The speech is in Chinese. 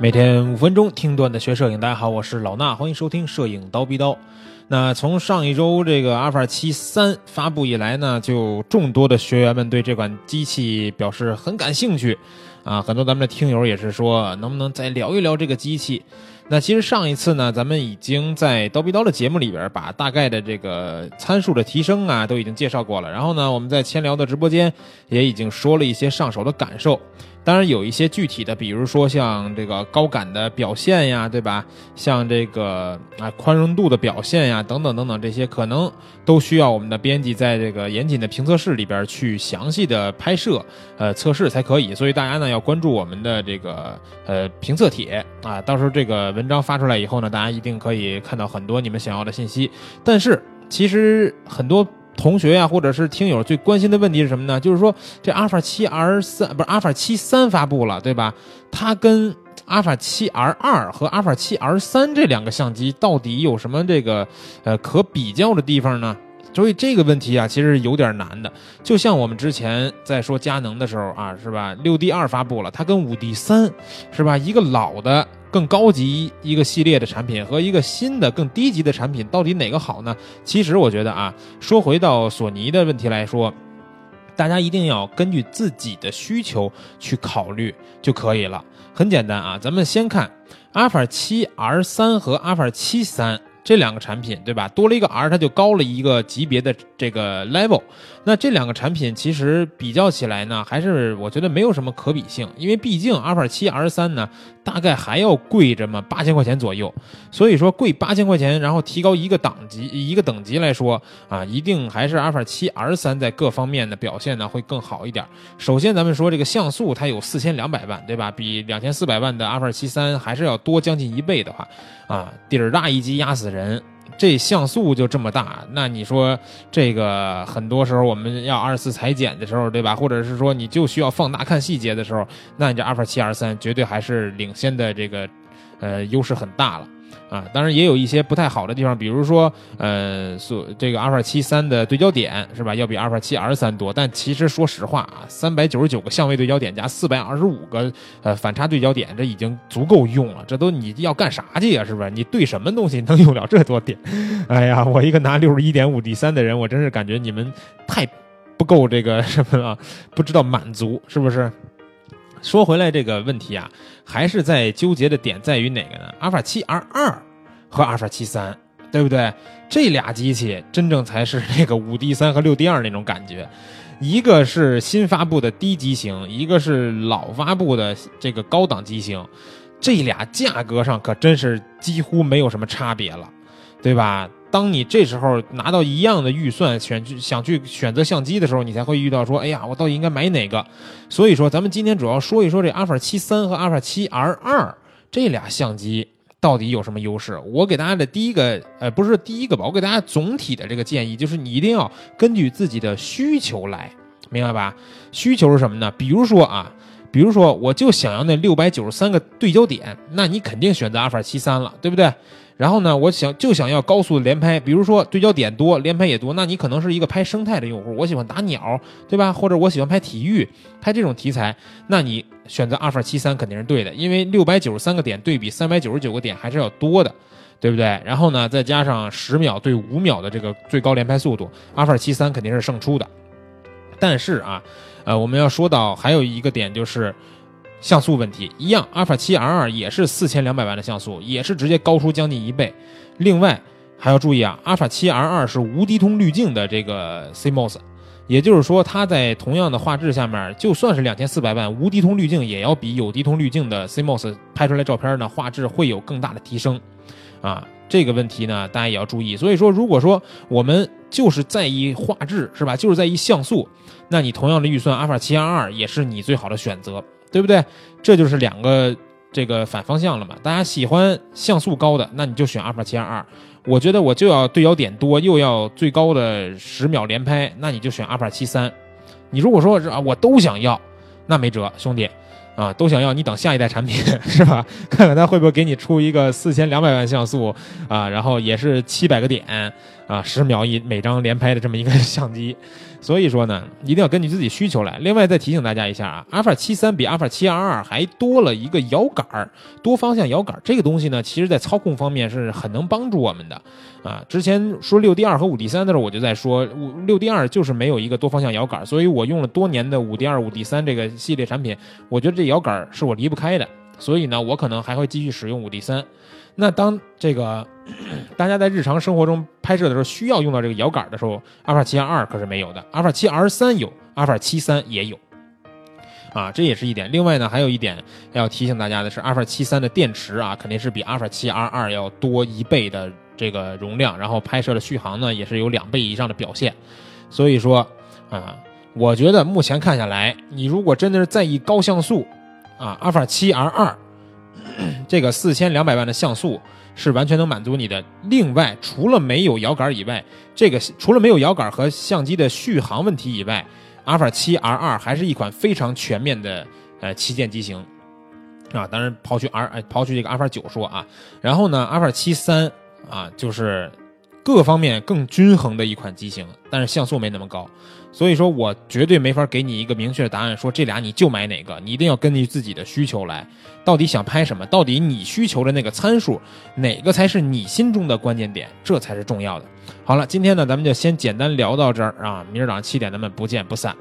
每天五分钟听段子学摄影，大家好，我是老衲，欢迎收听摄影刀逼刀。那从上一周这个阿尔法七三发布以来呢，就众多的学员们对这款机器表示很感兴趣，啊，很多咱们的听友也是说，能不能再聊一聊这个机器？那其实上一次呢，咱们已经在刀逼刀的节目里边把大概的这个参数的提升啊，都已经介绍过了。然后呢，我们在千聊的直播间也已经说了一些上手的感受。当然有一些具体的，比如说像这个高感的表现呀，对吧？像这个啊宽容度的表现呀，等等等等，这些可能都需要我们的编辑在这个严谨的评测室里边去详细的拍摄、呃测试才可以。所以大家呢要关注我们的这个呃评测帖啊，到时候这个文章发出来以后呢，大家一定可以看到很多你们想要的信息。但是其实很多。同学呀，或者是听友最关心的问题是什么呢？就是说，这阿尔法七 R 三不是阿尔法七三发布了，对吧？它跟阿尔法七 R 二和阿尔法七 R 三这两个相机到底有什么这个呃可比较的地方呢？所以这个问题啊，其实有点难的。就像我们之前在说佳能的时候啊，是吧？六 D 二发布了，它跟五 D 三是吧？一个老的。更高级一个系列的产品和一个新的更低级的产品，到底哪个好呢？其实我觉得啊，说回到索尼的问题来说，大家一定要根据自己的需求去考虑就可以了。很简单啊，咱们先看阿尔法七 R 三和阿尔法七三。这两个产品，对吧？多了一个 R，它就高了一个级别的这个 level。那这两个产品其实比较起来呢，还是我觉得没有什么可比性，因为毕竟阿尔法七 R 三呢，大概还要贵这么八千块钱左右。所以说贵八千块钱，然后提高一个档级一个等级来说啊，一定还是阿尔法七 R 三在各方面的表现呢会更好一点。首先咱们说这个像素，它有四千两百万，对吧？比两千四百万的阿尔法七三还是要多将近一倍的话，啊，底儿大一级压死人。人，这像素就这么大，那你说这个很多时候我们要二次裁剪的时候，对吧？或者是说你就需要放大看细节的时候，那你这阿尔法七 R 三绝对还是领先的这个，呃，优势很大了。啊，当然也有一些不太好的地方，比如说，呃，所这个阿尔法七三的对焦点是吧，要比阿尔法七 R 三多。但其实说实话啊，三百九十九个相位对焦点加四百二十五个呃反差对焦点，这已经足够用了。这都你要干啥去呀？是不是？你对什么东西能用了这多点？哎呀，我一个拿六十一点五 D 三的人，我真是感觉你们太不够这个什么了，不知道满足是不是？说回来这个问题啊，还是在纠结的点在于哪个呢？阿尔法七 R 二和阿尔法七三，对不对？这俩机器真正才是那个五 D 三和六 D 二那种感觉，一个是新发布的低机型，一个是老发布的这个高档机型，这俩价格上可真是几乎没有什么差别了，对吧？当你这时候拿到一样的预算选去想去选择相机的时候，你才会遇到说，哎呀，我到底应该买哪个？所以说，咱们今天主要说一说这阿尔法七三和阿尔法七 R 二这俩相机到底有什么优势。我给大家的第一个，呃，不是第一个吧，我给大家总体的这个建议就是，你一定要根据自己的需求来，明白吧？需求是什么呢？比如说啊，比如说我就想要那六百九十三个对焦点，那你肯定选择阿尔法七三了，对不对？然后呢，我想就想要高速连拍，比如说对焦点多，连拍也多，那你可能是一个拍生态的用户，我喜欢打鸟，对吧？或者我喜欢拍体育，拍这种题材，那你选择阿尔法七三肯定是对的，因为六百九十三个点对比三百九十九个点还是要多的，对不对？然后呢，再加上十秒对五秒的这个最高连拍速度，阿尔法七三肯定是胜出的。但是啊，呃，我们要说到还有一个点就是。像素问题一样，阿尔法七 R 二也是四千两百万的像素，也是直接高出将近一倍。另外还要注意啊，阿尔法七 R 二是无低通滤镜的这个 CMOS，也就是说它在同样的画质下面，就算是两千四百万无低通滤镜，也要比有低通滤镜的 CMOS 拍出来照片呢画质会有更大的提升。啊，这个问题呢大家也要注意。所以说，如果说我们就是在意画质是吧，就是在意像素，那你同样的预算，阿尔法七 R 二也是你最好的选择。对不对？这就是两个这个反方向了嘛。大家喜欢像素高的，那你就选阿尔法七 R 二。我觉得我就要对焦点多，又要最高的十秒连拍，那你就选阿尔法七三。你如果说啊，我都想要，那没辙，兄弟啊，都想要，你等下一代产品 是吧？看看它会不会给你出一个四千两百万像素啊，然后也是七百个点啊，十秒一每张连拍的这么一个 相机，所以说呢，一定要根据自己需求来。另外再提醒大家一下啊，阿尔法七三比阿尔法七二二还多了一个摇杆儿，多方向摇杆儿。这个东西呢，其实在操控方面是很能帮助我们的啊。之前说六 D 二和五 D 三的时候，我就在说五六 D 二就是没有一个多方向摇杆儿，所以我用了多年的五 D 二、五 D 三这个系列产品，我觉得这摇杆是我离不开的，所以呢，我可能还会继续使用五 D 三。那当这个 大家在日常生活中拍摄的时候需要用到这个摇杆的时候，阿尔法七 R 二可是没有的，阿尔法七 R 三有，阿尔法七三也有，啊，这也是一点。另外呢，还有一点要提醒大家的是，阿尔法七三的电池啊，肯定是比阿尔法七 R 二要多一倍的这个容量，然后拍摄的续航呢也是有两倍以上的表现。所以说啊，我觉得目前看下来，你如果真的是在意高像素啊，阿尔法七 R 二。这个四千两百万的像素是完全能满足你的。另外，除了没有摇杆以外，这个除了没有摇杆和相机的续航问题以外，阿尔法七 R 二还是一款非常全面的呃旗舰机型啊。当然，抛去 R 抛去这个阿尔法九说啊，然后呢，阿尔法七三啊就是各方面更均衡的一款机型，但是像素没那么高。所以说我绝对没法给你一个明确的答案，说这俩你就买哪个，你一定要根据自己的需求来，到底想拍什么，到底你需求的那个参数哪个才是你心中的关键点，这才是重要的。好了，今天呢咱们就先简单聊到这儿啊，明儿早上七点咱们不见不散。